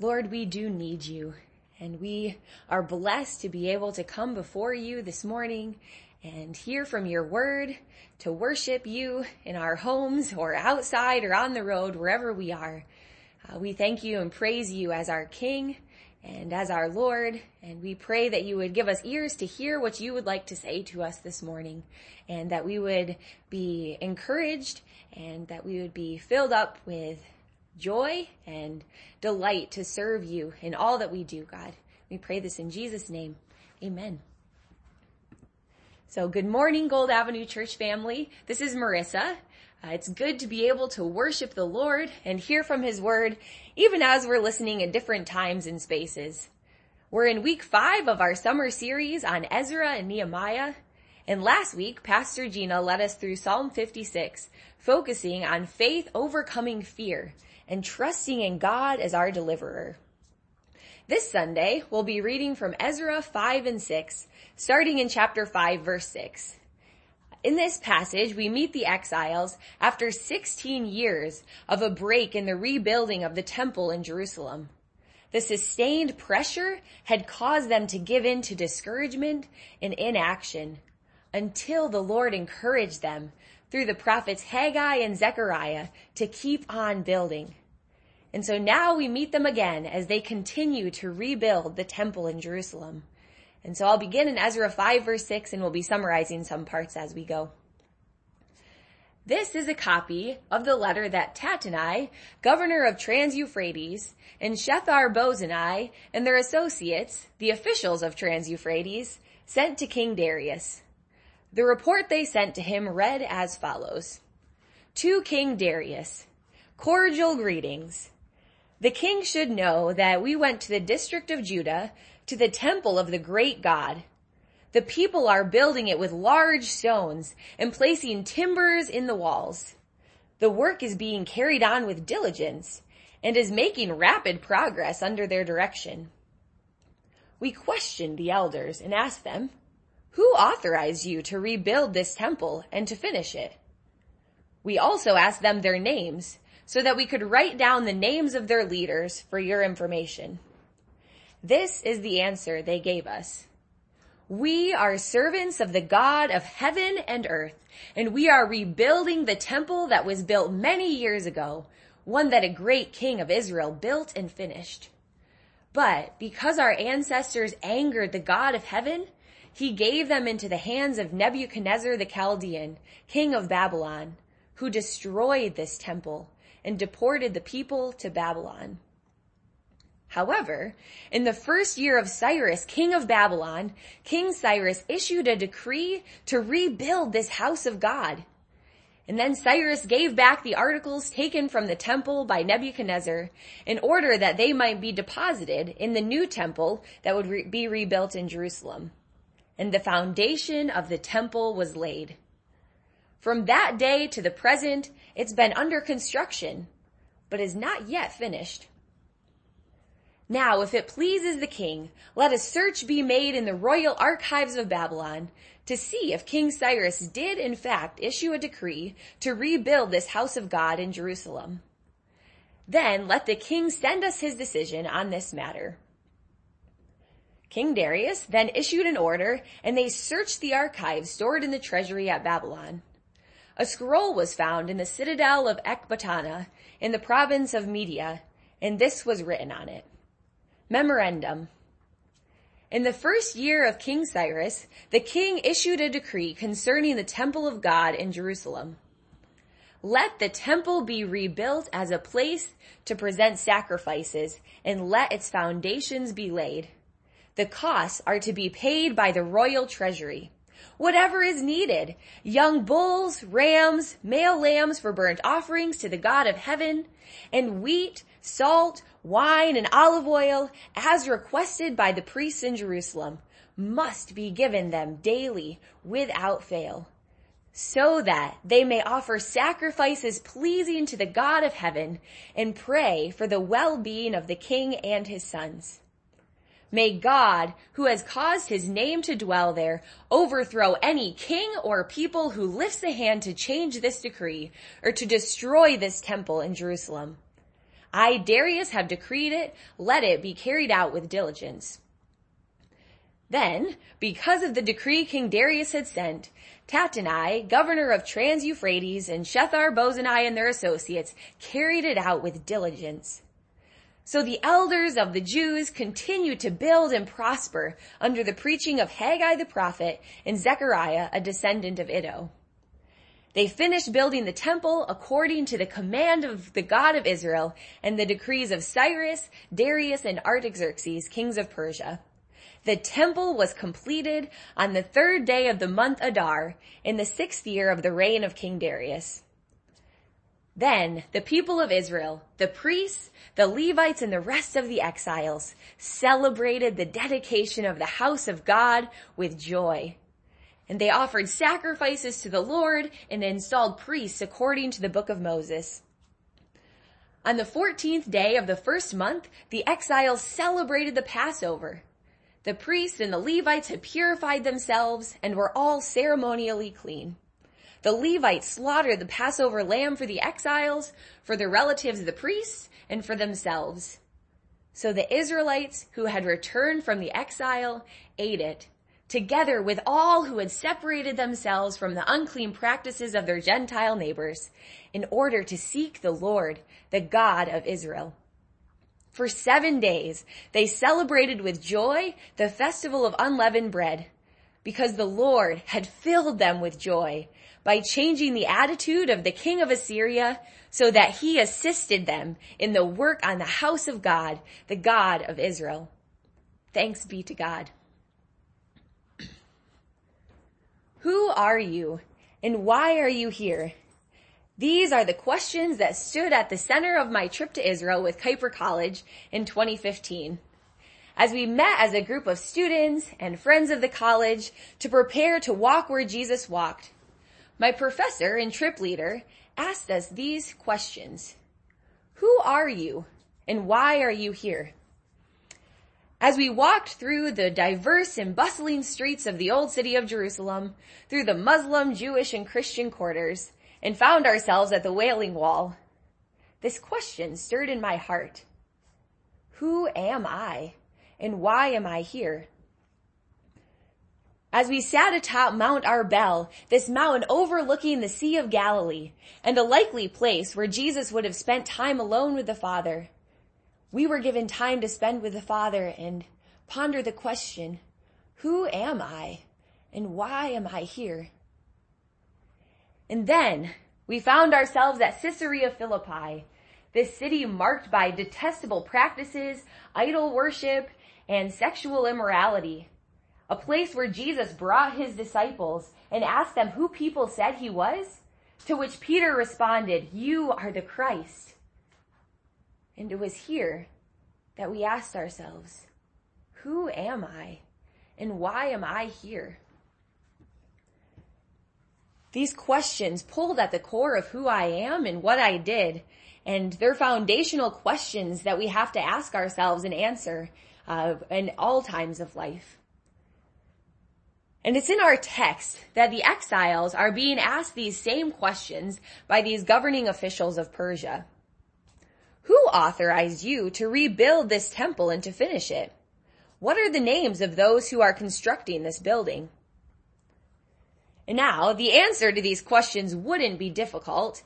Lord, we do need you and we are blessed to be able to come before you this morning and hear from your word, to worship you in our homes or outside or on the road, wherever we are. Uh, we thank you and praise you as our King and as our Lord, and we pray that you would give us ears to hear what you would like to say to us this morning, and that we would be encouraged and that we would be filled up with joy and delight to serve you in all that we do, God. We pray this in Jesus' name. Amen. So good morning, Gold Avenue Church family. This is Marissa. Uh, it's good to be able to worship the Lord and hear from His Word, even as we're listening in different times and spaces. We're in week five of our summer series on Ezra and Nehemiah. And last week, Pastor Gina led us through Psalm 56, focusing on faith overcoming fear and trusting in God as our deliverer. This Sunday, we'll be reading from Ezra 5 and 6, starting in chapter 5 verse 6. In this passage, we meet the exiles after 16 years of a break in the rebuilding of the temple in Jerusalem. The sustained pressure had caused them to give in to discouragement and inaction until the Lord encouraged them through the prophets Haggai and Zechariah to keep on building. And so now we meet them again as they continue to rebuild the temple in Jerusalem. And so I'll begin in Ezra 5 verse 6 and we'll be summarizing some parts as we go. This is a copy of the letter that Tattenai, governor of Trans-Euphrates, and Shethar-Bozenai and their associates, the officials of Trans-Euphrates, sent to King Darius. The report they sent to him read as follows. To King Darius, cordial greetings. The king should know that we went to the district of Judah to the temple of the great God. The people are building it with large stones and placing timbers in the walls. The work is being carried on with diligence and is making rapid progress under their direction. We questioned the elders and asked them, who authorized you to rebuild this temple and to finish it? We also asked them their names so that we could write down the names of their leaders for your information. This is the answer they gave us. We are servants of the God of heaven and earth, and we are rebuilding the temple that was built many years ago, one that a great king of Israel built and finished. But because our ancestors angered the God of heaven, he gave them into the hands of Nebuchadnezzar the Chaldean, king of Babylon, who destroyed this temple and deported the people to Babylon. However, in the first year of Cyrus, king of Babylon, King Cyrus issued a decree to rebuild this house of God. And then Cyrus gave back the articles taken from the temple by Nebuchadnezzar in order that they might be deposited in the new temple that would re- be rebuilt in Jerusalem. And the foundation of the temple was laid. From that day to the present, it's been under construction, but is not yet finished. Now, if it pleases the king, let a search be made in the royal archives of Babylon to see if King Cyrus did in fact issue a decree to rebuild this house of God in Jerusalem. Then let the king send us his decision on this matter. King Darius then issued an order and they searched the archives stored in the treasury at Babylon. A scroll was found in the citadel of Ecbatana in the province of Media, and this was written on it. Memorandum. In the first year of King Cyrus, the king issued a decree concerning the temple of God in Jerusalem. Let the temple be rebuilt as a place to present sacrifices and let its foundations be laid. The costs are to be paid by the royal treasury whatever is needed. Young bulls, rams, male lambs for burnt offerings to the God of heaven, and wheat, salt, wine, and olive oil, as requested by the priests in Jerusalem, must be given them daily without fail, so that they may offer sacrifices pleasing to the God of heaven and pray for the well-being of the king and his sons. May God, who has caused his name to dwell there, overthrow any king or people who lifts a hand to change this decree or to destroy this temple in Jerusalem. I, Darius, have decreed it. Let it be carried out with diligence. Then, because of the decree King Darius had sent, Tattenai, governor of Trans-Euphrates, and Shethar-Bozenai and their associates carried it out with diligence. So the elders of the Jews continued to build and prosper under the preaching of Haggai the prophet and Zechariah, a descendant of Iddo. They finished building the temple according to the command of the God of Israel and the decrees of Cyrus, Darius, and Artaxerxes, kings of Persia. The temple was completed on the third day of the month Adar in the sixth year of the reign of King Darius. Then the people of Israel, the priests, the Levites, and the rest of the exiles celebrated the dedication of the house of God with joy. And they offered sacrifices to the Lord and installed priests according to the book of Moses. On the 14th day of the first month, the exiles celebrated the Passover. The priests and the Levites had purified themselves and were all ceremonially clean. The Levites slaughtered the Passover lamb for the exiles, for their relatives the priests, and for themselves. So the Israelites who had returned from the exile ate it, together with all who had separated themselves from the unclean practices of their Gentile neighbors, in order to seek the Lord, the God of Israel. For seven days they celebrated with joy the festival of unleavened bread because the Lord had filled them with joy by changing the attitude of the king of Assyria so that he assisted them in the work on the house of God, the God of Israel. Thanks be to God. Who are you and why are you here? These are the questions that stood at the center of my trip to Israel with Kuiper College in 2015. As we met as a group of students and friends of the college to prepare to walk where Jesus walked, my professor and trip leader asked us these questions. Who are you and why are you here? As we walked through the diverse and bustling streets of the old city of Jerusalem, through the Muslim, Jewish, and Christian quarters, and found ourselves at the Wailing Wall, this question stirred in my heart. Who am I and why am I here? As we sat atop Mount Arbel, this mountain overlooking the Sea of Galilee and a likely place where Jesus would have spent time alone with the Father, we were given time to spend with the Father and ponder the question, who am I and why am I here? And then we found ourselves at Caesarea Philippi, this city marked by detestable practices, idol worship, and sexual immorality. A place where Jesus brought his disciples and asked them who people said he was, to which Peter responded, you are the Christ. And it was here that we asked ourselves, who am I and why am I here? These questions pulled at the core of who I am and what I did, and they're foundational questions that we have to ask ourselves and answer uh, in all times of life. And it's in our text that the exiles are being asked these same questions by these governing officials of Persia. Who authorized you to rebuild this temple and to finish it? What are the names of those who are constructing this building? Now, the answer to these questions wouldn't be difficult,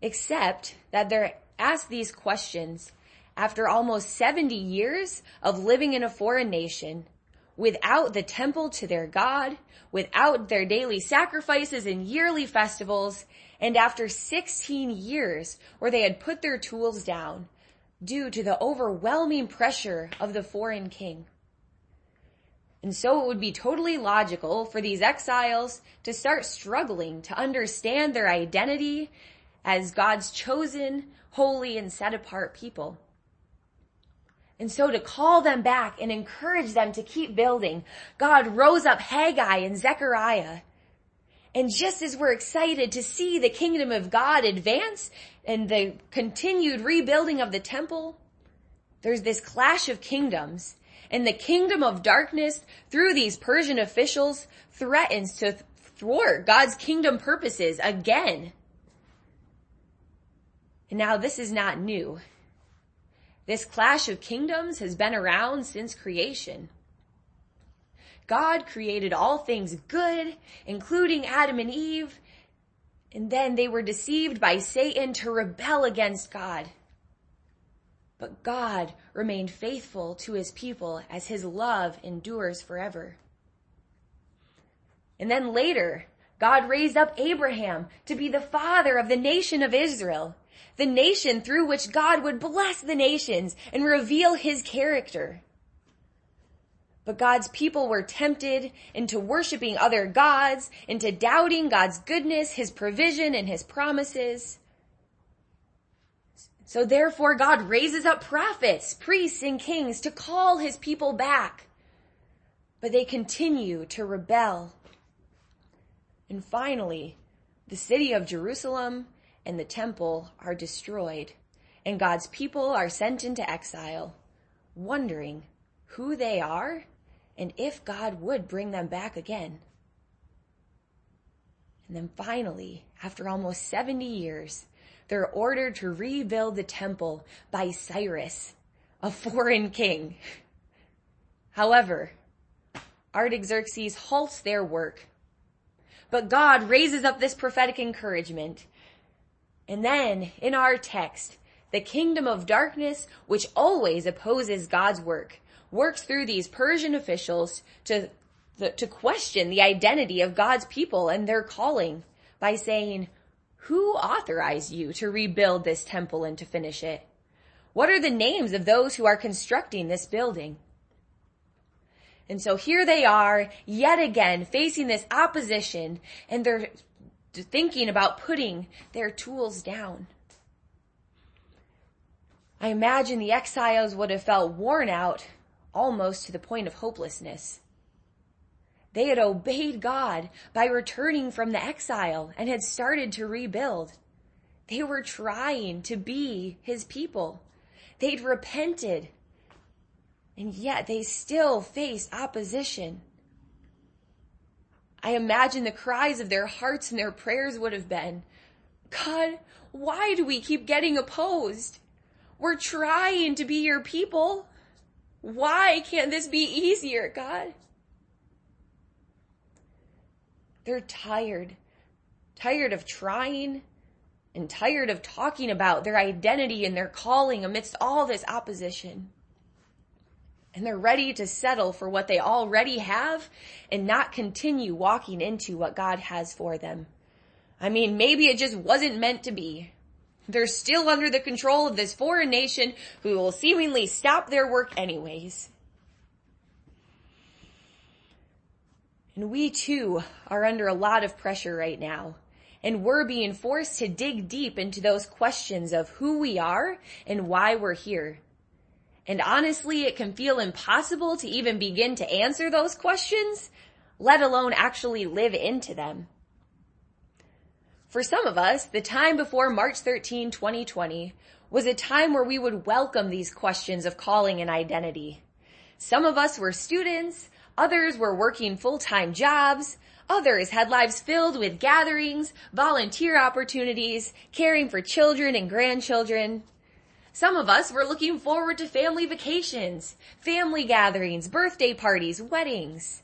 except that they're asked these questions after almost 70 years of living in a foreign nation, without the temple to their God, without their daily sacrifices and yearly festivals, and after 16 years where they had put their tools down due to the overwhelming pressure of the foreign king. And so it would be totally logical for these exiles to start struggling to understand their identity as God's chosen, holy, and set apart people. And so to call them back and encourage them to keep building, God rose up Haggai and Zechariah. And just as we're excited to see the kingdom of God advance and the continued rebuilding of the temple, there's this clash of kingdoms and the kingdom of darkness through these Persian officials threatens to thwart God's kingdom purposes again. And now this is not new. This clash of kingdoms has been around since creation. God created all things good, including Adam and Eve, and then they were deceived by Satan to rebel against God. But God remained faithful to his people as his love endures forever. And then later, God raised up Abraham to be the father of the nation of Israel, the nation through which God would bless the nations and reveal his character. But God's people were tempted into worshiping other gods, into doubting God's goodness, His provision, and His promises. So therefore God raises up prophets, priests, and kings to call His people back. But they continue to rebel. And finally, the city of Jerusalem and the temple are destroyed, and God's people are sent into exile, wondering who they are and if God would bring them back again. And then finally, after almost 70 years, they're ordered to rebuild the temple by Cyrus, a foreign king. However, Artaxerxes halts their work. But God raises up this prophetic encouragement. And then, in our text, the kingdom of darkness, which always opposes God's work, works through these Persian officials to, to question the identity of God's people and their calling by saying, who authorized you to rebuild this temple and to finish it? What are the names of those who are constructing this building? And so here they are yet again facing this opposition and they're thinking about putting their tools down. I imagine the exiles would have felt worn out almost to the point of hopelessness. They had obeyed God by returning from the exile and had started to rebuild. They were trying to be his people. They'd repented. And yet they still faced opposition. I imagine the cries of their hearts and their prayers would have been, God, why do we keep getting opposed? We're trying to be your people. Why can't this be easier, God? They're tired. Tired of trying and tired of talking about their identity and their calling amidst all this opposition. And they're ready to settle for what they already have and not continue walking into what God has for them. I mean, maybe it just wasn't meant to be. They're still under the control of this foreign nation who will seemingly stop their work anyways. And we too are under a lot of pressure right now. And we're being forced to dig deep into those questions of who we are and why we're here. And honestly, it can feel impossible to even begin to answer those questions, let alone actually live into them. For some of us, the time before March 13, 2020 was a time where we would welcome these questions of calling and identity. Some of us were students, others were working full-time jobs, others had lives filled with gatherings, volunteer opportunities, caring for children and grandchildren. Some of us were looking forward to family vacations, family gatherings, birthday parties, weddings.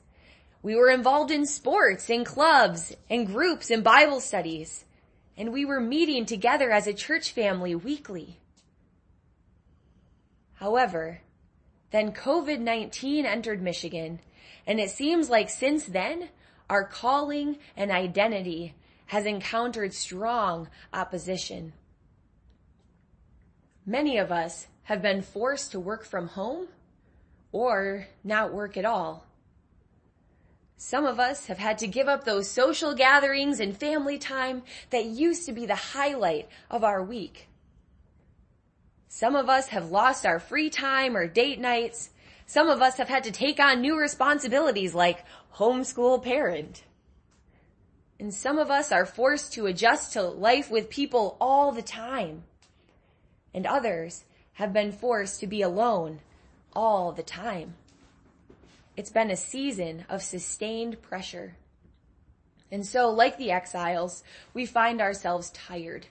We were involved in sports and clubs and groups and Bible studies. And we were meeting together as a church family weekly. However, then COVID-19 entered Michigan and it seems like since then, our calling and identity has encountered strong opposition. Many of us have been forced to work from home or not work at all. Some of us have had to give up those social gatherings and family time that used to be the highlight of our week. Some of us have lost our free time or date nights. Some of us have had to take on new responsibilities like homeschool parent. And some of us are forced to adjust to life with people all the time. And others have been forced to be alone all the time. It's been a season of sustained pressure. And so, like the exiles, we find ourselves tired.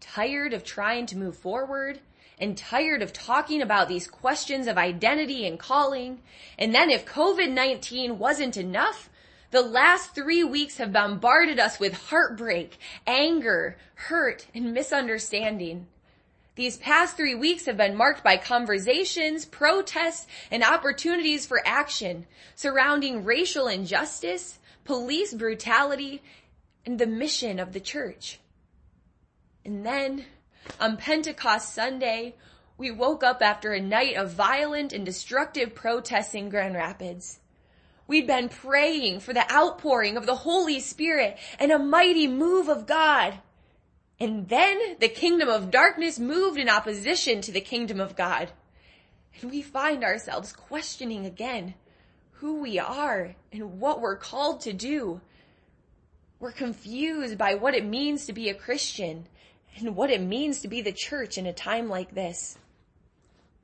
Tired of trying to move forward and tired of talking about these questions of identity and calling. And then if COVID-19 wasn't enough, the last three weeks have bombarded us with heartbreak, anger, hurt, and misunderstanding. These past three weeks have been marked by conversations, protests, and opportunities for action surrounding racial injustice, police brutality, and the mission of the church. And then on Pentecost Sunday, we woke up after a night of violent and destructive protests in Grand Rapids. We'd been praying for the outpouring of the Holy Spirit and a mighty move of God. And then the kingdom of darkness moved in opposition to the kingdom of God. And we find ourselves questioning again who we are and what we're called to do. We're confused by what it means to be a Christian and what it means to be the church in a time like this.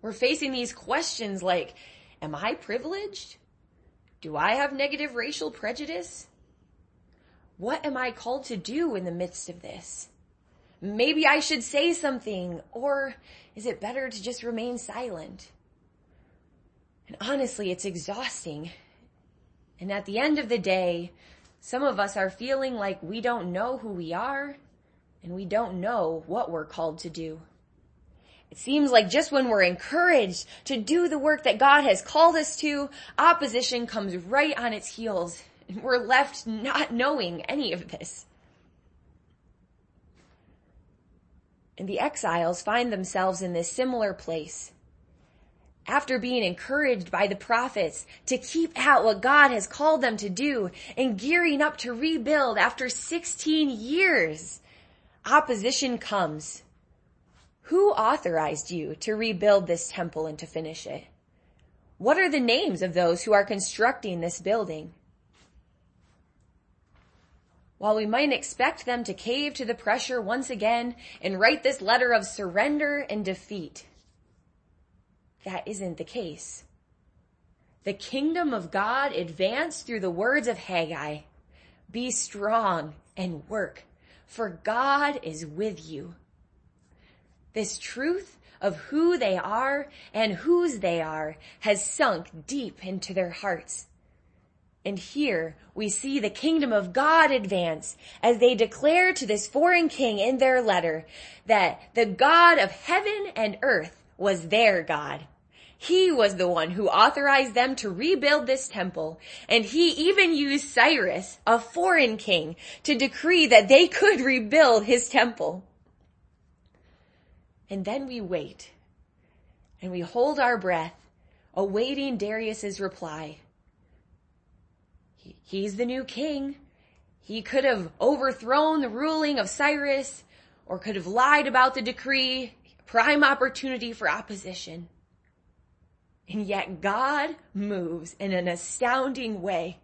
We're facing these questions like, am I privileged? Do I have negative racial prejudice? What am I called to do in the midst of this? Maybe I should say something, or is it better to just remain silent? And honestly, it's exhausting. And at the end of the day, some of us are feeling like we don't know who we are and we don't know what we're called to do. It seems like just when we're encouraged to do the work that God has called us to, opposition comes right on its heels and we're left not knowing any of this. And the exiles find themselves in this similar place. After being encouraged by the prophets to keep out what God has called them to do and gearing up to rebuild after 16 years, opposition comes. Who authorized you to rebuild this temple and to finish it? What are the names of those who are constructing this building? While we might expect them to cave to the pressure once again and write this letter of surrender and defeat, that isn't the case. The kingdom of God advanced through the words of Haggai. Be strong and work for God is with you. This truth of who they are and whose they are has sunk deep into their hearts. And here we see the kingdom of God advance as they declare to this foreign king in their letter that the God of heaven and earth was their God he was the one who authorized them to rebuild this temple, and he even used Cyrus, a foreign king, to decree that they could rebuild his temple. And then we wait, and we hold our breath, awaiting Darius's reply. He's the new king. He could have overthrown the ruling of Cyrus, or could have lied about the decree, prime opportunity for opposition. And yet God moves in an astounding way.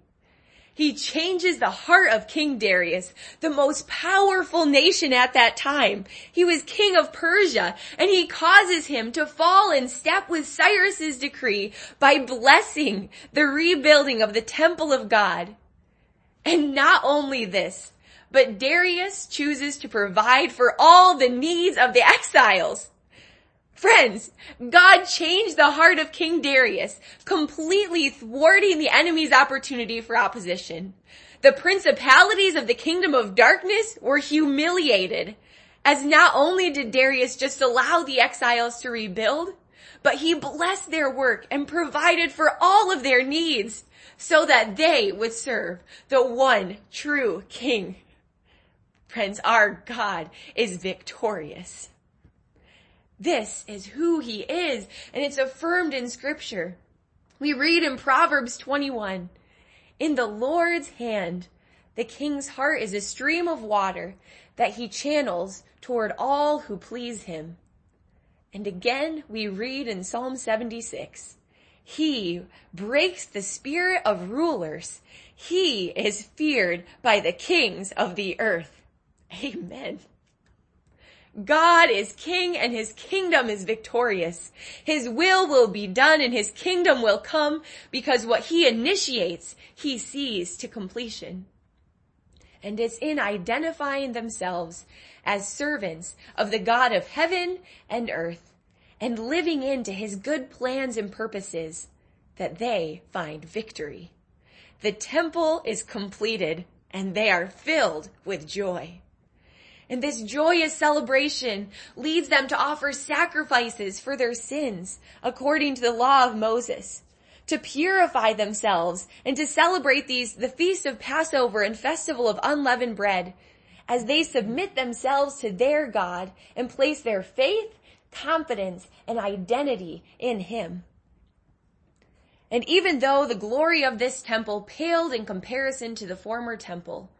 He changes the heart of King Darius, the most powerful nation at that time. He was king of Persia and he causes him to fall in step with Cyrus's decree by blessing the rebuilding of the temple of God. And not only this, but Darius chooses to provide for all the needs of the exiles. Friends, God changed the heart of King Darius, completely thwarting the enemy's opportunity for opposition. The principalities of the kingdom of darkness were humiliated, as not only did Darius just allow the exiles to rebuild, but he blessed their work and provided for all of their needs so that they would serve the one true king. Friends, our God is victorious. This is who he is, and it's affirmed in scripture. We read in Proverbs 21, in the Lord's hand, the king's heart is a stream of water that he channels toward all who please him. And again, we read in Psalm 76, he breaks the spirit of rulers. He is feared by the kings of the earth. Amen. God is king and his kingdom is victorious. His will will be done and his kingdom will come because what he initiates, he sees to completion. And it's in identifying themselves as servants of the God of heaven and earth and living into his good plans and purposes that they find victory. The temple is completed and they are filled with joy. And this joyous celebration leads them to offer sacrifices for their sins according to the law of Moses, to purify themselves and to celebrate these, the feast of Passover and festival of unleavened bread as they submit themselves to their God and place their faith, confidence, and identity in Him. And even though the glory of this temple paled in comparison to the former temple,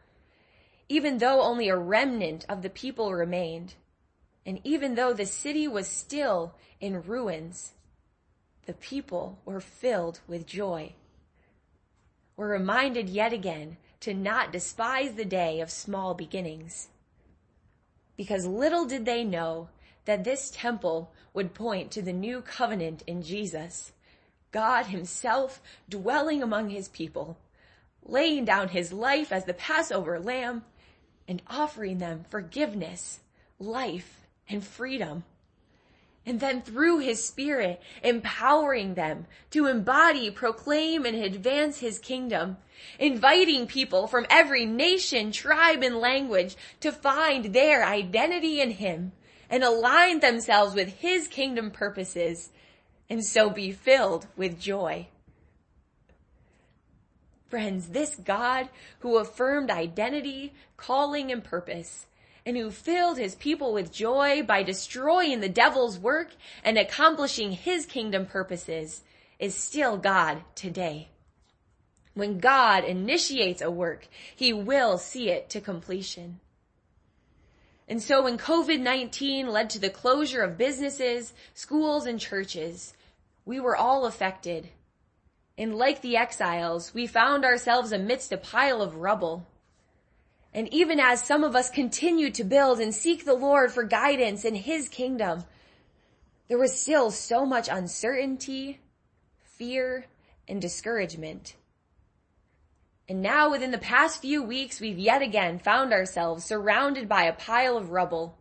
even though only a remnant of the people remained, and even though the city was still in ruins, the people were filled with joy. We're reminded yet again to not despise the day of small beginnings. Because little did they know that this temple would point to the new covenant in Jesus, God himself dwelling among his people, laying down his life as the Passover lamb and offering them forgiveness, life, and freedom. And then through his spirit, empowering them to embody, proclaim, and advance his kingdom, inviting people from every nation, tribe, and language to find their identity in him and align themselves with his kingdom purposes and so be filled with joy. Friends, this God who affirmed identity, calling, and purpose, and who filled his people with joy by destroying the devil's work and accomplishing his kingdom purposes, is still God today. When God initiates a work, he will see it to completion. And so when COVID-19 led to the closure of businesses, schools, and churches, we were all affected and like the exiles, we found ourselves amidst a pile of rubble. And even as some of us continued to build and seek the Lord for guidance in His kingdom, there was still so much uncertainty, fear, and discouragement. And now within the past few weeks, we've yet again found ourselves surrounded by a pile of rubble.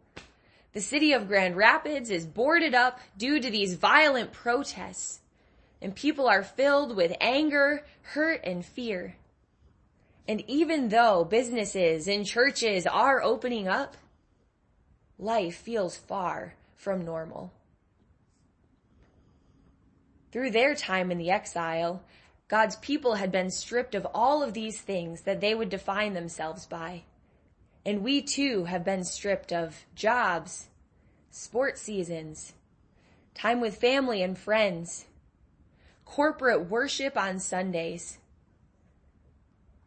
The city of Grand Rapids is boarded up due to these violent protests and people are filled with anger, hurt, and fear. And even though businesses and churches are opening up, life feels far from normal. Through their time in the exile, God's people had been stripped of all of these things that they would define themselves by. And we too have been stripped of jobs, sports seasons, time with family and friends, corporate worship on Sundays.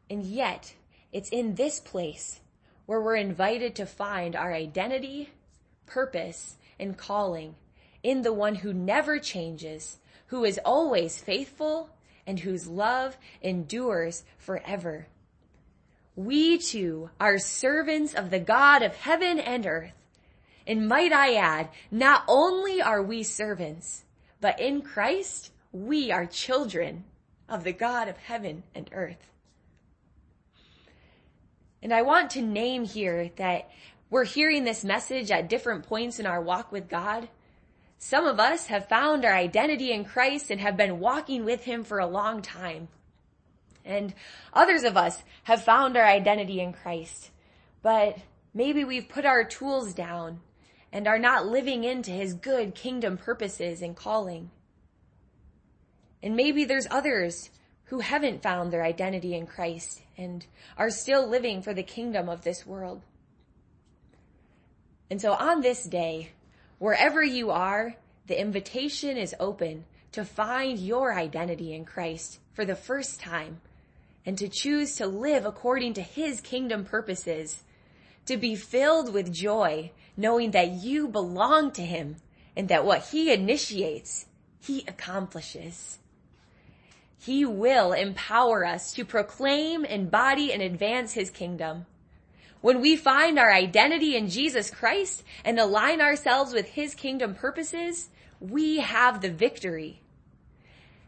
And yet, it's in this place where we're invited to find our identity, purpose, and calling in the one who never changes, who is always faithful, and whose love endures forever. We too are servants of the God of heaven and earth. And might I add, not only are we servants, but in Christ, we are children of the God of heaven and earth. And I want to name here that we're hearing this message at different points in our walk with God. Some of us have found our identity in Christ and have been walking with Him for a long time. And others of us have found our identity in Christ, but maybe we've put our tools down and are not living into His good kingdom purposes and calling. And maybe there's others who haven't found their identity in Christ and are still living for the kingdom of this world. And so on this day, wherever you are, the invitation is open to find your identity in Christ for the first time and to choose to live according to his kingdom purposes, to be filled with joy knowing that you belong to him and that what he initiates, he accomplishes. He will empower us to proclaim, embody, and advance His kingdom. When we find our identity in Jesus Christ and align ourselves with His kingdom purposes, we have the victory.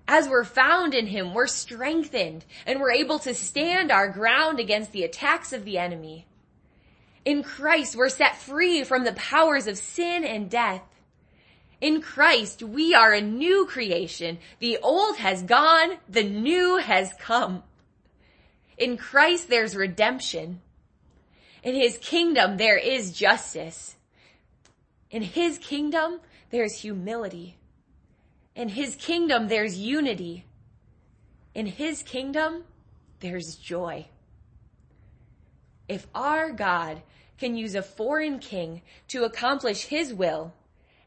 As we're found in Him, we're strengthened and we're able to stand our ground against the attacks of the enemy. In Christ, we're set free from the powers of sin and death. In Christ, we are a new creation. The old has gone, the new has come. In Christ, there's redemption. In his kingdom, there is justice. In his kingdom, there's humility. In his kingdom, there's unity. In his kingdom, there's joy. If our God can use a foreign king to accomplish his will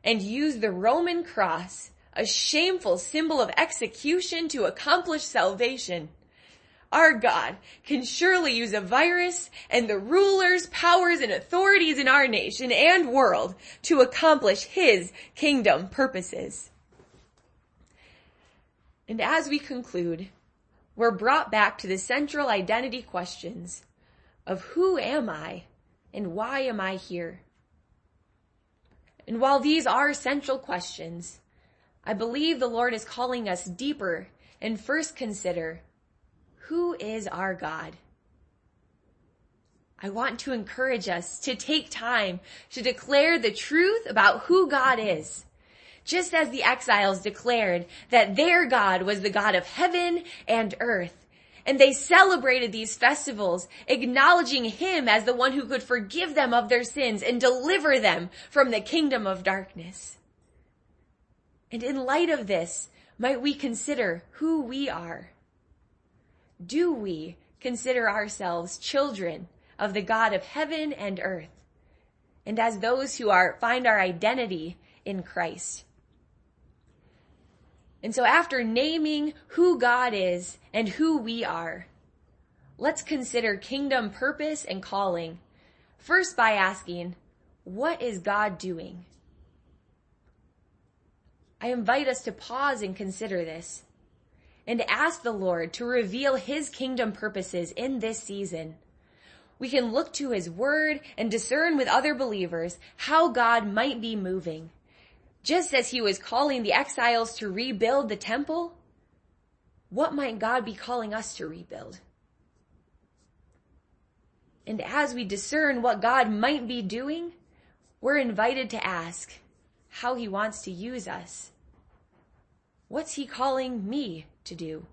and use the Roman cross, a shameful symbol of execution to accomplish salvation, our God can surely use a virus and the rulers, powers, and authorities in our nation and world to accomplish His kingdom purposes. And as we conclude, we're brought back to the central identity questions of who am I and why am I here? And while these are central questions, I believe the Lord is calling us deeper and first consider who is our God? I want to encourage us to take time to declare the truth about who God is. Just as the exiles declared that their God was the God of heaven and earth. And they celebrated these festivals, acknowledging Him as the one who could forgive them of their sins and deliver them from the kingdom of darkness. And in light of this, might we consider who we are? do we consider ourselves children of the God of heaven and earth? And as those who are, find our identity in Christ. And so after naming who God is and who we are, let's consider kingdom purpose and calling. First by asking, what is God doing? I invite us to pause and consider this and ask the Lord to reveal his kingdom purposes in this season. We can look to his word and discern with other believers how God might be moving. Just as he was calling the exiles to rebuild the temple, what might God be calling us to rebuild? And as we discern what God might be doing, we're invited to ask how he wants to use us. What's he calling me to do.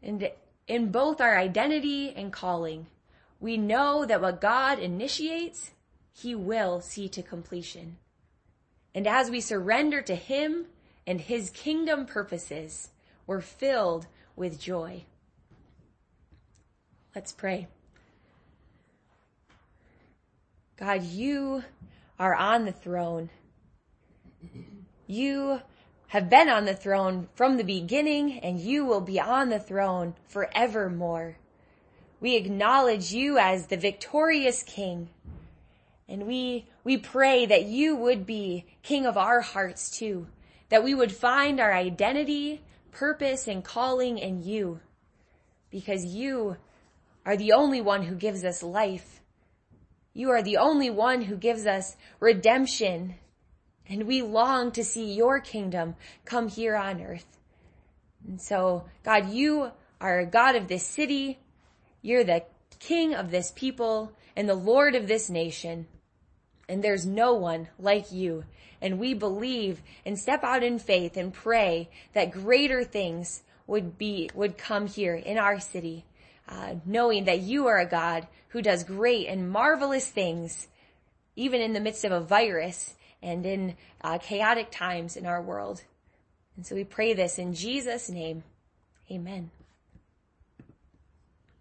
And in both our identity and calling, we know that what God initiates, He will see to completion. And as we surrender to Him and His kingdom purposes, we're filled with joy. Let's pray. God, you are on the throne. You have been on the throne from the beginning and you will be on the throne forevermore. We acknowledge you as the victorious king. And we, we pray that you would be king of our hearts too, that we would find our identity, purpose, and calling in you, because you are the only one who gives us life. You are the only one who gives us redemption and we long to see your kingdom come here on earth. And so, God, you are a God of this city. You're the king of this people and the Lord of this nation. And there's no one like you. And we believe and step out in faith and pray that greater things would be, would come here in our city. Uh, knowing that you are a God who does great and marvelous things, even in the midst of a virus and in uh, chaotic times in our world. And so we pray this in Jesus' name. Amen.